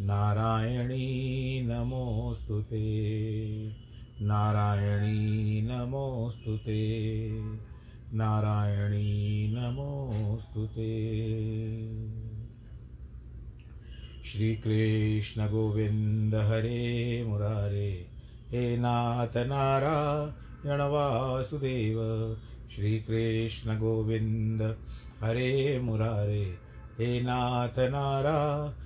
नारायणी नमोऽस्तु नारायणी नमोऽस्तु नारायणी नमोऽस्तु ते। श्रीकृष्ण गोविन्द हरे मुरारे, हे नाथ नारायण वासुदेव। श्रीकृष्ण गोविन्द हरे मुरारे, हे नाथ नारायण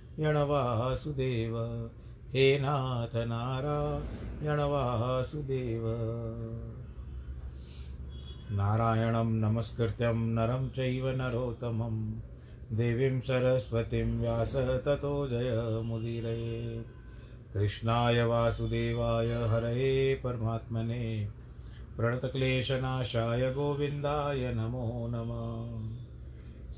वासुदेव हे नाथ नारायण वासुदेव नारायणं नमस्कृत्यं नरं चैव नरोत्तमं। देवीं सरस्वतीं व्यास ततो जयमुदीरये कृष्णाय वासुदेवाय हरये परमात्मने। प्रणतक्लेशनाशाय गोविन्दाय नमो नमः।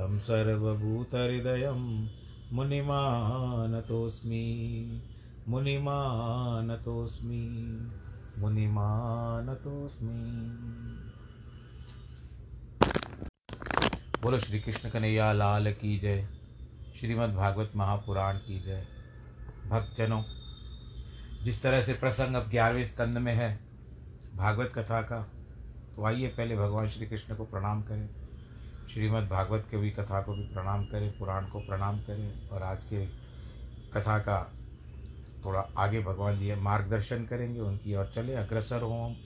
तं सर्वभूतहृदयं मुनिमानतोऽस्मि मुनिमानतोऽस्मि मुनिमानतोऽस्मि। बोलो श्री कृष्ण कन्हैया, लाल की जय। श्रीमद् भागवत महापुराण की जय। भक्तजनों, जिस तरह से प्रसंग अब ग्यारहवें स्कंद में है, भागवत कथा का तो आइए पहले भगवान श्री कृष्ण को प्रणाम करें। श्रीमद् भागवत के कथा को भी प्रणाम करें, पुराण को प्रणाम करें और आज के कथा का थोड़ा आगे भगवान जी मार्गदर्शन करेंगे, उनकी और चले, अग्रसर हों हम।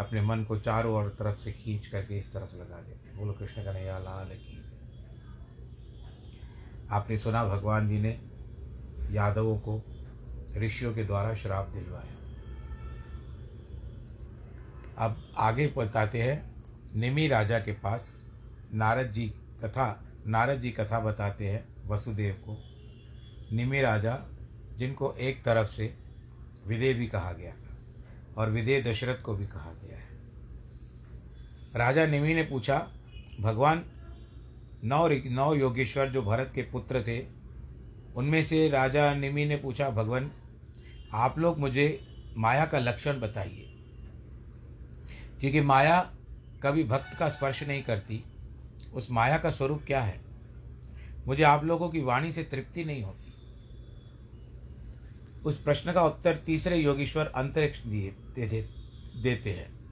अपने मन को चारों ओर तरफ़ से खींच करके इस तरफ़ लगा देते हैं। बोलो, कृष्ण कन्हैया, लाल की आपने सुना भगवान जी ने यादवों को, ऋषियों के द्वारा श्राप दिलवाया। अब आगे बताते हैं, निमी राजा के पास। नारद जी कथा, नारद जी कथा बताते हैं वसुदेव को। निमि राजा, जिनको एक तरफ़ से विदे भी कहा गया था और विदे दशरथ को भी कहा गया है। राजा निमि ने पूछा, भगवान, नौ नौ योगेश्वर जो भरत के पुत्र थे, उनमें से राजा निमि ने पूछा, भगवान, आप लोग मुझे माया का लक्षण बताइए। क्योंकि माया कभी भक्त का स्पर्श नहीं करती उस माया का स्वरूप क्या है? मुझे आप लोगों की वाणी से तृप्ति नहीं होती। उस प्रश्न का उत्तर तीसरे योगेश्वर अंतरिक्ष दिए देते हैं।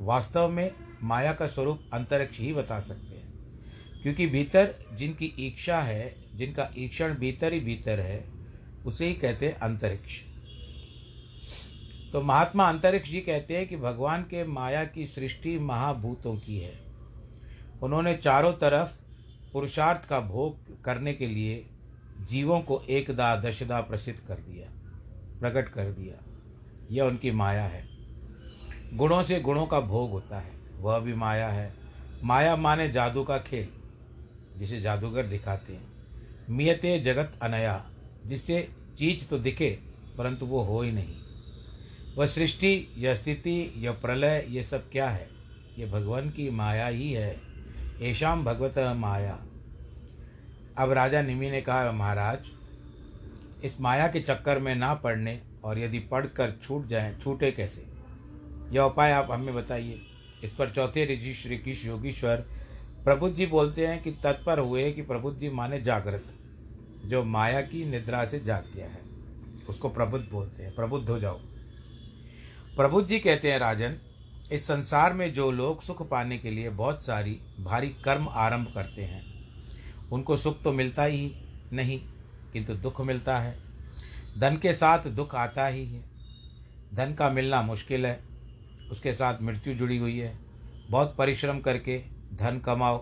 वास्तव में माया का स्वरूप अंतरिक्ष ही बता सकते हैं। क्योंकि भीतर जिनकी इच्छा है, जिनका ईक्षण भीतर ही भीतर है, उसे ही कहते हैं अंतरिक्ष। तो महात्मा अंतरिक्ष जी कहते हैं कि भगवान के माया की सृष्टि महाभूतों की है। उन्होंने चारों तरफ़ पुरुषार्थ का भोग करने के लिए जीवों को एकदा दशदा प्रसिद्ध कर दिया, प्रकट कर दिया। यह उनकी माया है। गुणों से गुणों का भोग होता है। वह भी माया है। माया माने जादू का खेल, जिसे जादूगर दिखाते हैं। मियते जगत अनया, जिससे चीज़ तो दिखे, परंतु वो हो ही नहीं। वह सृष्टि, यह स्थिति, यह प्रलय ये सब क्या है? ये भगवान की माया ही है। ऐशाम भगवत माया। अब राजा निमि ने कहा, महाराज, इस माया के चक्कर में ना पड़ने और यदि पढ़कर छूट जाए, छूटे कैसे? यह उपाय आप हमें बताइए। इस पर चौथे ऋषि श्री कृष्ण योगीश्वर प्रबुद्ध जी बोलते हैं कि तत्पर हुए कि प्रबुद्ध जी माने जागृत, जो माया की निद्रा से जाग गया है। उसको प्रबुद्ध बोलते हैं। प्रबुद्ध हो जाओ। प्रबुद्ध जी कहते हैं, राजन इस संसार में जो लोग सुख पाने के लिए बहुत सारी भारी कर्म आरंभ करते हैं, उनको सुख तो मिलता ही नहीं, किंतु दुख मिलता है। धन के साथ दुख आता ही है। धन का मिलना मुश्किल है, उसके साथ मृत्यु जुड़ी हुई है। बहुत परिश्रम करके धन कमाओ,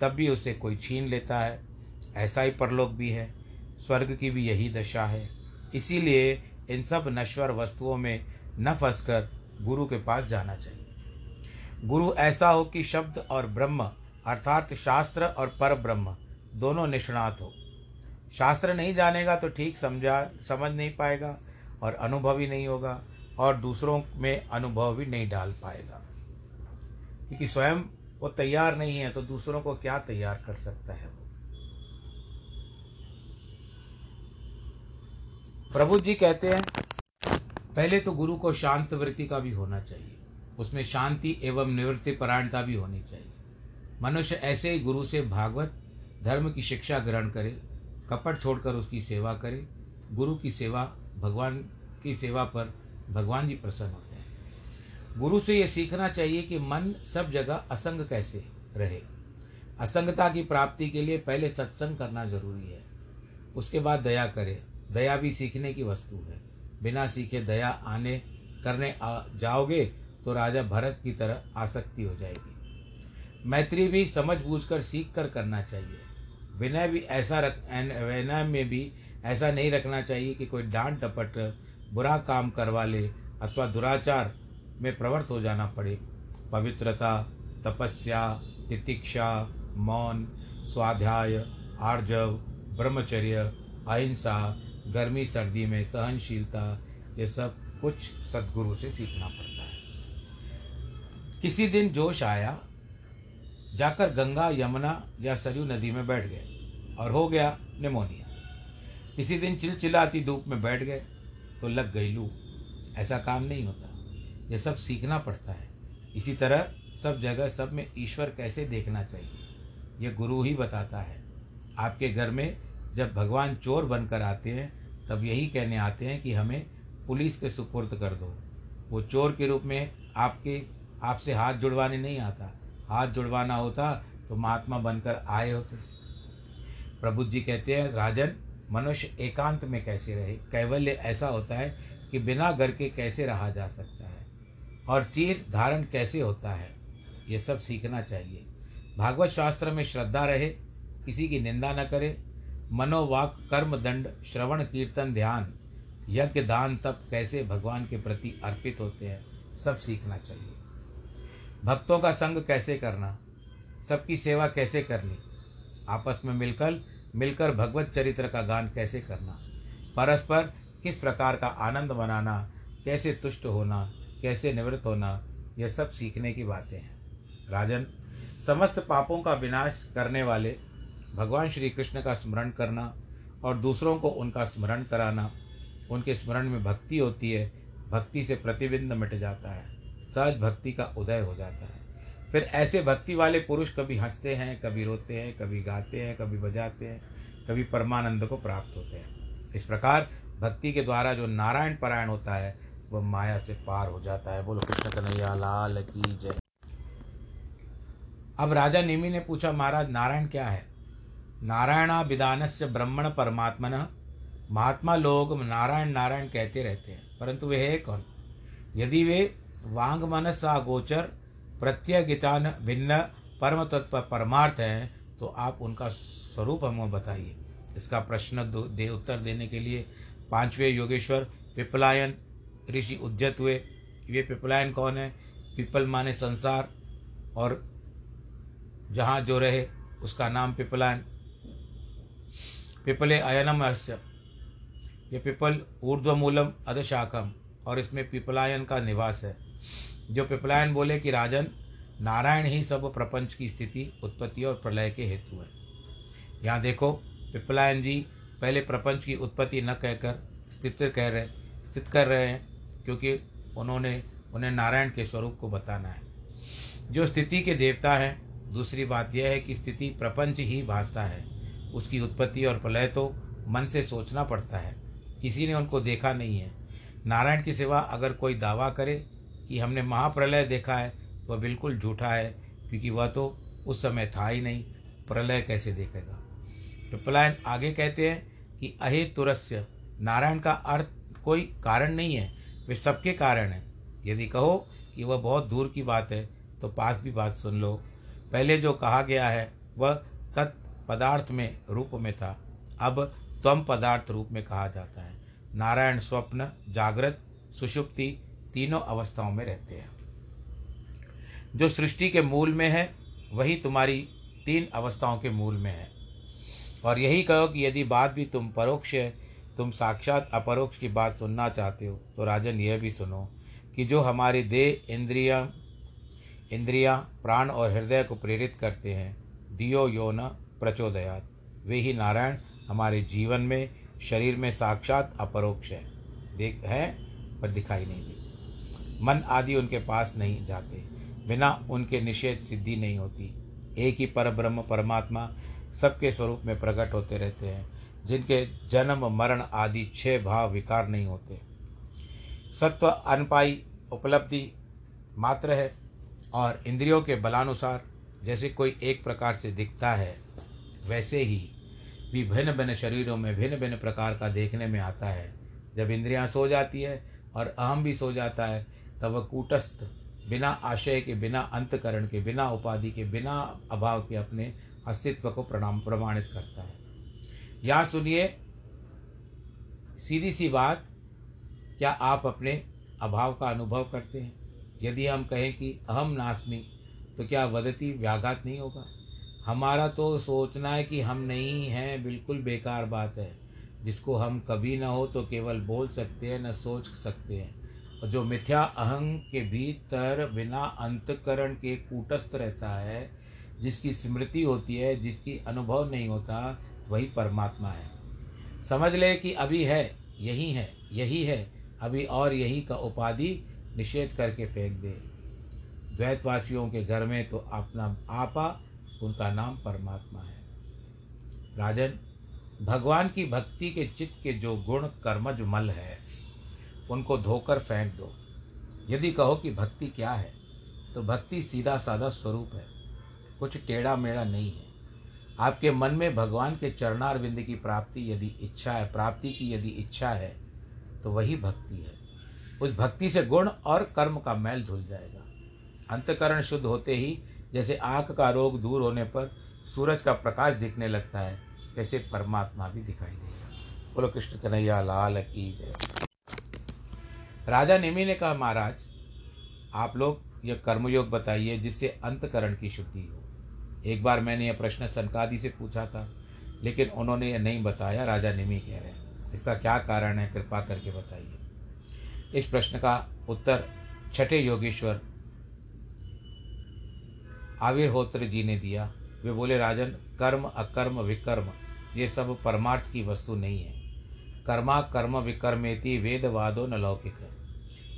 तब भी उसे कोई छीन लेता है। ऐसा ही परलोक भी है, स्वर्ग की भी यही दशा है। इसीलिए इन सब नश्वर वस्तुओं में न फंसकर गुरु के पास जाना चाहिए। गुरु ऐसा हो कि शब्द और ब्रह्म, अर्थात शास्त्र और पर ब्रह्म दोनों निष्णात हो। शास्त्र नहीं जानेगा तो ठीक समझा, समझ नहीं पाएगा और अनुभव ही नहीं होगा और दूसरों में अनुभव भी नहीं डाल पाएगा। क्योंकि स्वयं वो तैयार नहीं है तो दूसरों को क्या तैयार कर सकता है वो? प्रभु जी कहते हैं, पहले तो गुरु को शांत वृत्ति का भी होना चाहिए। उसमें शांति एवं निवृत्ति परायणता भी होनी चाहिए। मनुष्य ऐसे ही गुरु से भागवत, धर्म की शिक्षा ग्रहण करे, कपट छोड़कर उसकी सेवा करे। गुरु की सेवा भगवान की सेवा पर भगवान जी प्रसन्न होते हैं। गुरु से यह सीखना चाहिए कि मन सब जगह असंग कैसे रहे। असंगता की प्राप्ति के लिए पहले सत्संग करना ज़रूरी है। उसके बाद दया करे। दया भी सीखने की वस्तु है। बिना सीखे दया आने, करने जाओगे तो राजा भरत की तरह आसक्ति हो जाएगी। मैत्री भी समझ बूझ कर सीख कर करना चाहिए। विनय भी ऐसा रख, विनय में भी ऐसा नहीं रखना चाहिए कि कोई डांट डपट, बुरा काम करवा ले अथवा दुराचार में प्रवृत्त हो जाना पड़े। पवित्रता, तपस्या, तितिक्षा, मौन, स्वाध्याय, आर्जव, ब्रह्मचर्य, अहिंसा, गर्मी, सर्दी में सहनशीलता, ये सब कुछ सदगुरु से सीखना पड़ता किसी दिन जोश आया, जाकर गंगा, यमुना या सरयू नदी में बैठ गए और हो गया निमोनिया। किसी दिन चिलचिलाती धूप में बैठ गए तो लग गई लू। ऐसा काम नहीं होता। यह सब सीखना पड़ता है। इसी तरह सब जगह, सब में ईश्वर कैसे देखना चाहिए यह गुरु ही बताता है। आपके घर में जब भगवान चोर बनकर आते हैं, तब यही कहने आते हैं कि हमें पुलिस के सुपुर्द कर दो। वो चोर के रूप में आपके आपसे हाथ जुड़वाने नहीं आता। हाथ जुड़वाना होता तो महात्मा बनकर आए होते। प्रभु जी कहते हैं, राजन, मनुष्य एकांत में कैसे रहे? कैवल्य ऐसा होता है कि बिना घर के कैसे रहा जा सकता है? और तीर धारण कैसे होता है? ये सब सीखना चाहिए। भागवत शास्त्र में श्रद्धा रहे, किसी की निंदा न करे। मनोवाक, कर्म दंड, श्रवण, कीर्तन, ध्यान, यज्ञ, दान, तप कैसे भगवान के प्रति अर्पित होते हैं, सब सीखना चाहिए। भक्तों का संग कैसे करना? सबकी सेवा कैसे करनी? आपस में मिलकर मिलकर भगवत चरित्र का गान कैसे करना? परस्पर किस प्रकार का आनंद मनाना? कैसे तुष्ट होना? कैसे निवृत्त होना? यह सब सीखने की बातें हैं। राजन, समस्त पापों का विनाश करने वाले भगवान श्री कृष्ण का स्मरण करना और दूसरों को उनका स्मरण कराना, उनके स्मरण में भक्ति होती है, भक्ति से प्रतिबिंब मिट जाता है। सहज भक्ति का उदय हो जाता है। फिर ऐसे भक्ति वाले पुरुष कभी हँसते हैं, कभी रोते हैं, कभी गाते हैं, कभी बजाते हैं, कभी परमानंद को प्राप्त होते हैं। इस प्रकार भक्ति के द्वारा जो नारायण पारायण होता है, वह माया से पार हो जाता है। बोलो, कृष्ण कन्हैया, लाल की जय। अब राजा निमि ने पूछा, महाराज, नारायण क्या है? नारायणा से ब्रह्मण परमात्मन। महात्मा लोग नारायण नारायण कहते रहते हैं, परंतु वे है कौन? यदि वे वांग मनसा गोचर प्रत्यगितान भिन्न परम तत्व परमार्थ हैं तो आप उनका स्वरूप हमें बताइए। इसका प्रश्न दे, उत्तर देने के लिए पाँचवें योगेश्वर, पिपलायन, ऋषि उद्यत हुए। ये पिपलायन कौन है? पिपल माने संसार, और जहाँ जो रहे, उसका नाम पिपलायन। पिपले अयनम अस्य। ये पिपल ऊर्ध्वमूलम अधशाखम, और इसमें पिपलायन का निवास है। जो पिपलायन बोले कि राजन, नारायण ही सब प्रपंच की स्थिति, उत्पत्ति और प्रलय के हेतु है। यहाँ देखो, पिपलायन जी पहले प्रपंच की उत्पत्ति न कहकर स्थित कह रहे, स्थित कर रहे हैं, क्योंकि उन्होंने, उन्हें नारायण के स्वरूप को बताना है। जो स्थिति के देवता हैं, दूसरी बात यह है कि स्थिति प्रपंच ही भासता है। उसकी उत्पत्ति और प्रलय तो मन से सोचना पड़ता है, किसी ने उनको देखा नहीं है। नारायण के सिवा अगर कोई दावा करे कि हमने महाप्रलय देखा है, वह बिल्कुल झूठा है, क्योंकि वह तो उस समय था ही नहीं। प्रलय कैसे देखेगा? पिपलायन आगे कहते हैं कि, अहे तुरस्य, नारायण का अर्थ कोई कारण नहीं है, वे सबके कारण हैं। यदि कहो कि वह बहुत दूर की बात है तो पास भी बात सुन लो। पहले जो कहा गया है, वह तत् पदार्थ में, रूप में था। अब त्वम पदार्थ रूप में कहा जाता है। नारायण स्वप्न, जागृत, सुषुप्ति तीनों अवस्थाओं में रहते हैं। जो सृष्टि के मूल में है, वही तुम्हारी तीन अवस्थाओं के मूल में है। और यही कहो कि यदि बात भी तुम परोक्ष है, तुम साक्षात अपरोक्ष की बात सुनना चाहते हो तो राजन यह भी सुनो कि जो हमारी देह, इंद्रिया, इंद्रियाँ, प्राण और हृदय को प्रेरित करते हैं, दियो यो न प्रचोदयात। वे ही नारायण हमारे जीवन में, शरीर में साक्षात अपरोक्ष है। देख हैं, पर दिखाई नहीं देते। मन आदि उनके पास नहीं जाते, बिना उनके निषेध सिद्धि नहीं होती। एक ही पर ब्रह्म, परमात्मा सबके स्वरूप में प्रकट होते रहते हैं, जिनके जन्म, मरण आदि छह भाव विकार नहीं होते। सत्व, अनपाई, उपलब्धि मात्र है और इंद्रियों के बलानुसार जैसे कोई एक प्रकार से दिखता है, वैसे ही भी भिन्न भिन्न शरीरों में भिन्न भिन्न प्रकार का देखने में आता है। जब इंद्रियाँ सो जाती है और अहम भी सो जाता है तब कूटस्थ, बिना आशय के, बिना अंतकरण के, बिना उपाधि के, बिना अभाव के अपने अस्तित्व को प्रणाम, प्रमाणित करता है। यहाँ सुनिए, सीधी सी बात, क्या आप अपने अभाव का अनुभव करते हैं? यदि हम कहें कि अहम नास्मी तो क्या वदती व्याघात नहीं होगा? हमारा तो सोचना है कि हम नहीं हैं, बिल्कुल बेकार बात है। जिसको हम कभी ना हो तो केवल बोल सकते हैं, न सोच सकते हैं। जो मिथ्या अहंग के भीतर बिना अंतकरण के कूटस्थ रहता है, जिसकी स्मृति होती है, जिसकी अनुभव नहीं होता, वही परमात्मा है। समझ ले कि अभी है, यही है यही है, अभी और यही का उपाधि निषेध करके फेंक दे। द्वैतवासियों के घर में तो अपना आपा, उनका नाम परमात्मा है। राजन, भगवान की भक्ति के चित्त के जो गुण कर्मज मल है उनको धोकर फेंक दो। यदि कहो कि भक्ति क्या है तो भक्ति सीधा साधा स्वरूप है। कुछ टेढ़ा मेढ़ा नहीं है। आपके मन में भगवान के चरणार बिंद की प्राप्ति यदि इच्छा है, प्राप्ति की यदि इच्छा है तो वही भक्ति है। उस भक्ति से गुण और कर्म का मैल धुल जाएगा। अंतकरण शुद्ध होते ही, जैसे आँख का रोग दूर होने पर सूरज का प्रकाश दिखने लगता है, वैसे परमात्मा भी दिखाई देगा। बोलो, कृष्ण कन्हैया, लाल की जय। राजा नेमी ने कहा, महाराज, आप लोग यह कर्मयोग बताइए जिससे अंतकरण की शुद्धि हो। एक बार मैंने यह प्रश्न सनकादि से पूछा था, लेकिन उन्होंने यह नहीं बताया, राजा निमि कह रहे हैं। इसका क्या कारण है, कृपा करके बताइए। इस प्रश्न का उत्तर छठे योगेश्वर आविर्होत्र जी ने दिया। वे बोले, राजन, कर्म, अकर्म, विकर्म, ये सब परमार्थ की वस्तु नहीं है। कर्मा कर्म विकर्मेति वेदवादो न लौकिक। है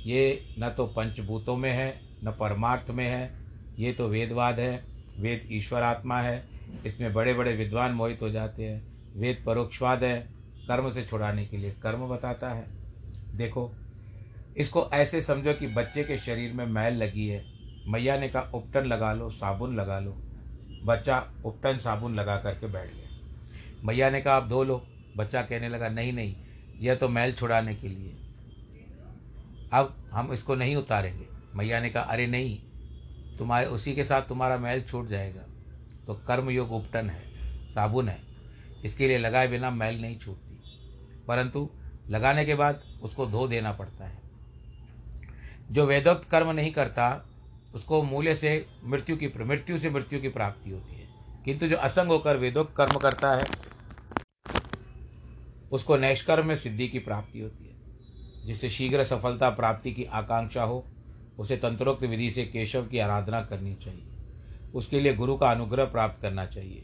ये न तो पंचभूतों में है, न परमार्थ में है, ये तो वेदवाद है, वेद ईश्वरात्मा है, इसमें बड़े बड़े विद्वान मोहित हो जाते हैं, वेद परोक्षवाद है, कर्म से छुड़ाने के लिए कर्म बताता है। देखो, इसको ऐसे समझो कि बच्चे के शरीर में मैल लगी है, मैया ने कहा, उपटन लगा लो, साबुन लगा लो। बच्चा उपटन साबुन लगा करके बैठ गया। मैया ने कहा, आप धो लो। बच्चा कहने लगा, नहीं नहीं, यह तो मैल छुड़ाने के लिए। अब हम इसको नहीं उतारेंगे। मैया ने कहा, अरे नहीं, तुम्हारे, उसी के साथ तुम्हारा मैल छूट जाएगा। तो कर्म योग उपटन है, साबुन है। इसके लिए लगाए बिना मैल नहीं छूटती। परंतु लगाने के बाद उसको धो देना पड़ता है। जो वेदोक्त कर्म नहीं करता, उसको मूल्य से मृत्यु की, मृत्यु से मृत्यु की प्राप्ति होती है। किंतु जो असंग होकर वेदोक्त कर्म करता है उसको नैष्कर्म में सिद्धि की प्राप्ति होती है। जिससे शीघ्र सफलता प्राप्ति की आकांक्षा हो, उसे तंत्रोक्त विधि से केशव की आराधना करनी चाहिए। उसके लिए गुरु का अनुग्रह प्राप्त करना चाहिए।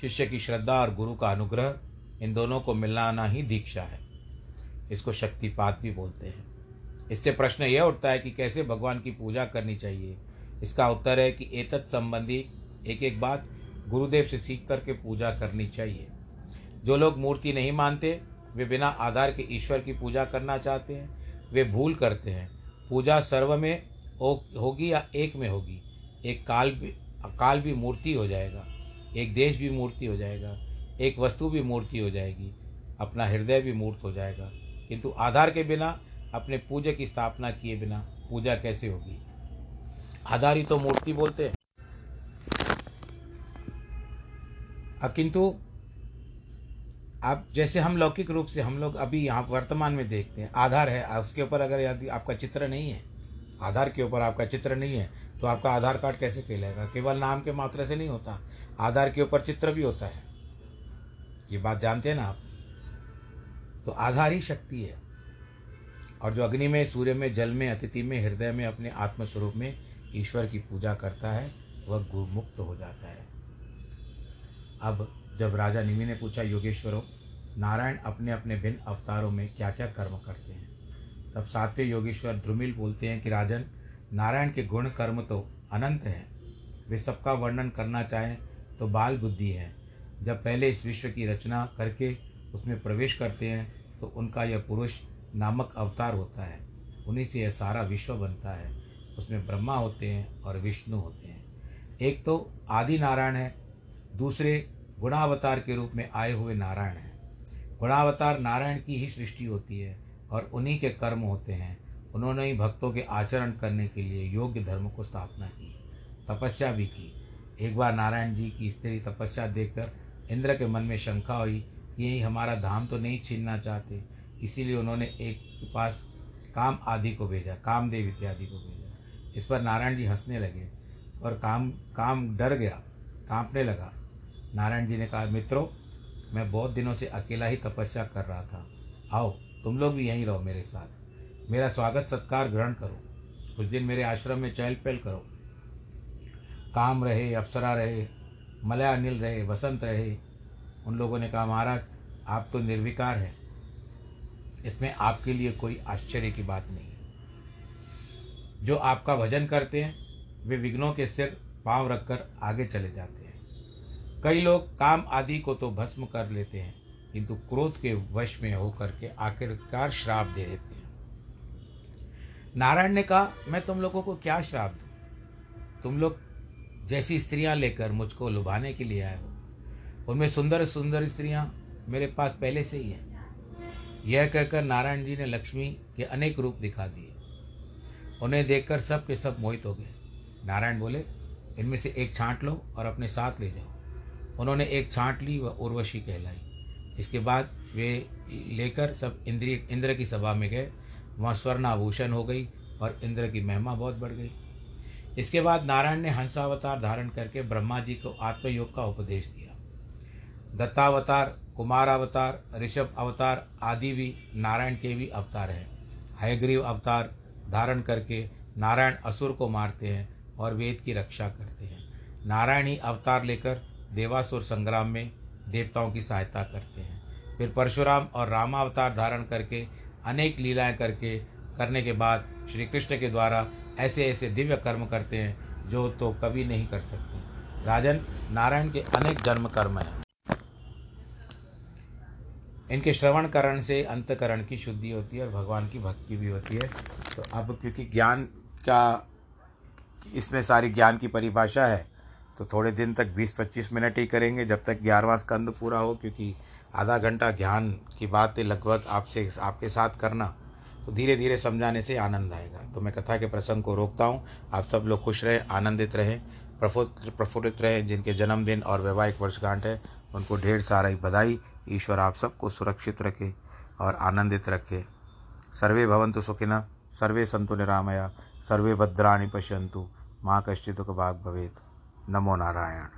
शिष्य की श्रद्धा और गुरु का अनुग्रह, इन दोनों को मिलाना ही दीक्षा है। इसको शक्तिपात भी बोलते हैं। इससे प्रश्न यह उठता है कि कैसे भगवान की पूजा करनी चाहिए? इसका उत्तर है कि एतत् संबंधी एक एक बात गुरुदेव से सीख करके पूजा करनी चाहिए। जो लोग मूर्ति नहीं मानते, वे बिना आधार के ईश्वर की पूजा करना चाहते हैं, वे भूल करते हैं। पूजा सर्व में होगी या एक में होगी? एक काल भी काल भी मूर्ति हो जाएगा, एक देश भी मूर्ति हो जाएगा, एक वस्तु भी मूर्ति हो जाएगी, अपना हृदय भी मूर्त हो जाएगा। किंतु आधार के बिना, अपने पूजा की स्थापना किए बिना पूजा कैसे होगी? आधार ही तो मूर्ति बोलते हैं। किंतु आप जैसे हम लौकिक रूप से हम लोग अभी यहाँ वर्तमान में देखते हैं, आधार है, उसके ऊपर अगर यदि आपका चित्र नहीं है, आधार के ऊपर आपका चित्र नहीं है तो आपका आधार कार्ड कैसे कहलाएगा केवल नाम के मात्रा से नहीं होता, आधार के ऊपर चित्र भी होता है। ये बात जानते हैं ना आप? तो आधार ही शक्ति है। और जो अग्नि में, सूर्य में, जल में, अतिथि में, हृदय में, अपने आत्मस्वरूप में ईश्वर की पूजा करता है, वह गुरुमुक्त हो जाता है। अब जब राजा निमि ने पूछा, योगेश्वरों, नारायण अपने अपने भिन्न अवतारों में क्या क्या कर्म करते हैं? तब सातवें योगेश्वर ध्रुमिल बोलते हैं कि, राजन, नारायण के गुण कर्म तो अनंत हैं। वे सबका वर्णन करना चाहें तो बाल बुद्धि है। जब पहले इस विश्व की रचना करके उसमें प्रवेश करते हैं तो उनका यह पुरुष नामक अवतार होता है। उन्हीं से यह सारा विश्व बनता है। उसमें ब्रह्मा होते हैं और विष्णु होते हैं। एक तो आदि नारायण है, दूसरे गुणावतार के रूप में आए हुए नारायण हैं। गुणावतार नारायण की ही सृष्टि होती है और उन्हीं के कर्म होते हैं। उन्होंने ही भक्तों के आचरण करने के लिए योग्य धर्म को स्थापना की, तपस्या भी की। एक बार नारायण जी की स्त्री तपस्या देखकर इंद्र के मन में शंका हुई कि यही हमारा धाम तो नहीं छीनना चाहते, इसीलिए उन्होंने एक के पास काम आदि को भेजा, कामदेव इत्यादि को भेजा। इस पर नारायण जी हंसने लगे और काम काम डर गया, कांपने लगा। नारायण जी ने कहा, मित्रों, मैं बहुत दिनों से अकेला ही तपस्या कर रहा था। आओ, तुम लोग भी यहीं रहो मेरे साथ। मेरा स्वागत सत्कार ग्रहण करो। कुछ दिन मेरे आश्रम में चहल पहल करो। काम रहे, अप्सरा रहे, मलया अनिल रहे, वसंत रहे। उन लोगों ने कहा, महाराज, आप तो निर्विकार हैं। इसमें आपके लिए कोई आश्चर्य की बात नहीं है। जो आपका भजन करते हैं, वे विघ्नों के सिर पाँव रखकर आगे चले जाते हैं। कई लोग काम आदि को तो भस्म कर लेते हैं, किंतु क्रोध के वश में होकर के आखिरकार श्राप दे देते हैं। नारायण ने कहा, मैं तुम लोगों को क्या श्राप दूँ? तुम लोग जैसी स्त्रियाँ लेकर मुझको लुभाने के लिए आए हो। उनमें सुंदर सुंदर स्त्रियाँ मेरे पास पहले से ही हैं। यह कहकर नारायण जी ने लक्ष्मी के अनेक रूप दिखा दिए। उन्हें देखकर सब के सब मोहित हो गए। नारायण बोले, इनमें से एक छांट लो और अपने साथ ले जाओ। उन्होंने एक छांट ली व उर्वशी कहलाई। इसके बाद वे लेकर सब इंद्रिय, इंद्र की सभा में गए। वहाँ स्वर्ण आभूषण हो गई और इंद्र की महिमा बहुत बढ़ गई। इसके बाद नारायण ने हंसावतार धारण करके ब्रह्मा जी को आत्मयोग का उपदेश दिया। दत्तावतार, कुमारावतार, ऋषभ अवतार आदि भी नारायण के भी अवतार हैं। हयग्रीव अवतार धारण करके नारायण असुर को मारते हैं और वेद की रक्षा करते हैं। नारायण ही अवतार लेकर देवासुर संग्राम में देवताओं की सहायता करते हैं। फिर परशुराम और रामावतार धारण करके, अनेक लीलाएँ करके, करने के बाद श्री कृष्ण के द्वारा ऐसे ऐसे दिव्य कर्म करते हैं, जो तो कभी नहीं कर सकते। राजन, नारायण के अनेक जन्म कर्म हैं। इनके श्रवण करण से अंतकरण की शुद्धि होती है और भगवान की भक्ति भी होती है। तो अब क्योंकि ज्ञान का, इसमें सारी ज्ञान की परिभाषा है तो थोड़े दिन तक 20-25 मिनट ही करेंगे जब तक ग्यारहवा स्कंद पूरा हो, क्योंकि आधा घंटा ज्ञान की बातें लगभग आपसे, आपके साथ करना तो धीरे धीरे समझाने से आनंद आएगा। तो मैं कथा के प्रसंग को रोकता हूँ। आप सब लोग खुश रहें, आनंदित रहें प्रफुल्लित प्रफुल्लित रहें। जिनके जन्मदिन और वैवाहिक वर्षगांठ है, उनको ढेर सारा बधाई। ईश्वर आप सबको सुरक्षित रखे और आनंदित रखे। सर्वे भवंतु सुखिन सर्वे संतु निरामया, सर्वे भद्राणी पश्यंतु माँ कश्चित भाग भवेत। नमो नारायण।